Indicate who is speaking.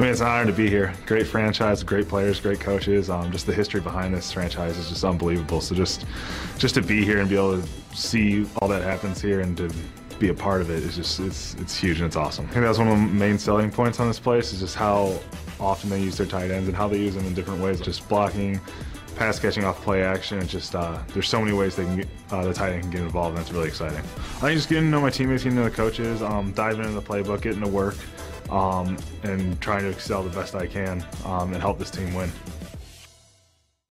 Speaker 1: I mean, it's an honor to be here. Great franchise, great players, great coaches. Um, just the history behind this franchise is just unbelievable. So just, just to be here and be able to see all that happens here and to be a part of it is just it's it's huge and it's awesome. I think that's one of the main selling points on this place is just how often they use their tight ends and how they use them in different ways. Just blocking, pass catching off play action. It's just uh, there's so many ways they can get, uh, the tight end can get involved, and that's really exciting. I think just getting to know my teammates, getting to know the coaches, um, diving into the playbook, getting to work, um, and trying to excel the best I can um, and help this team win.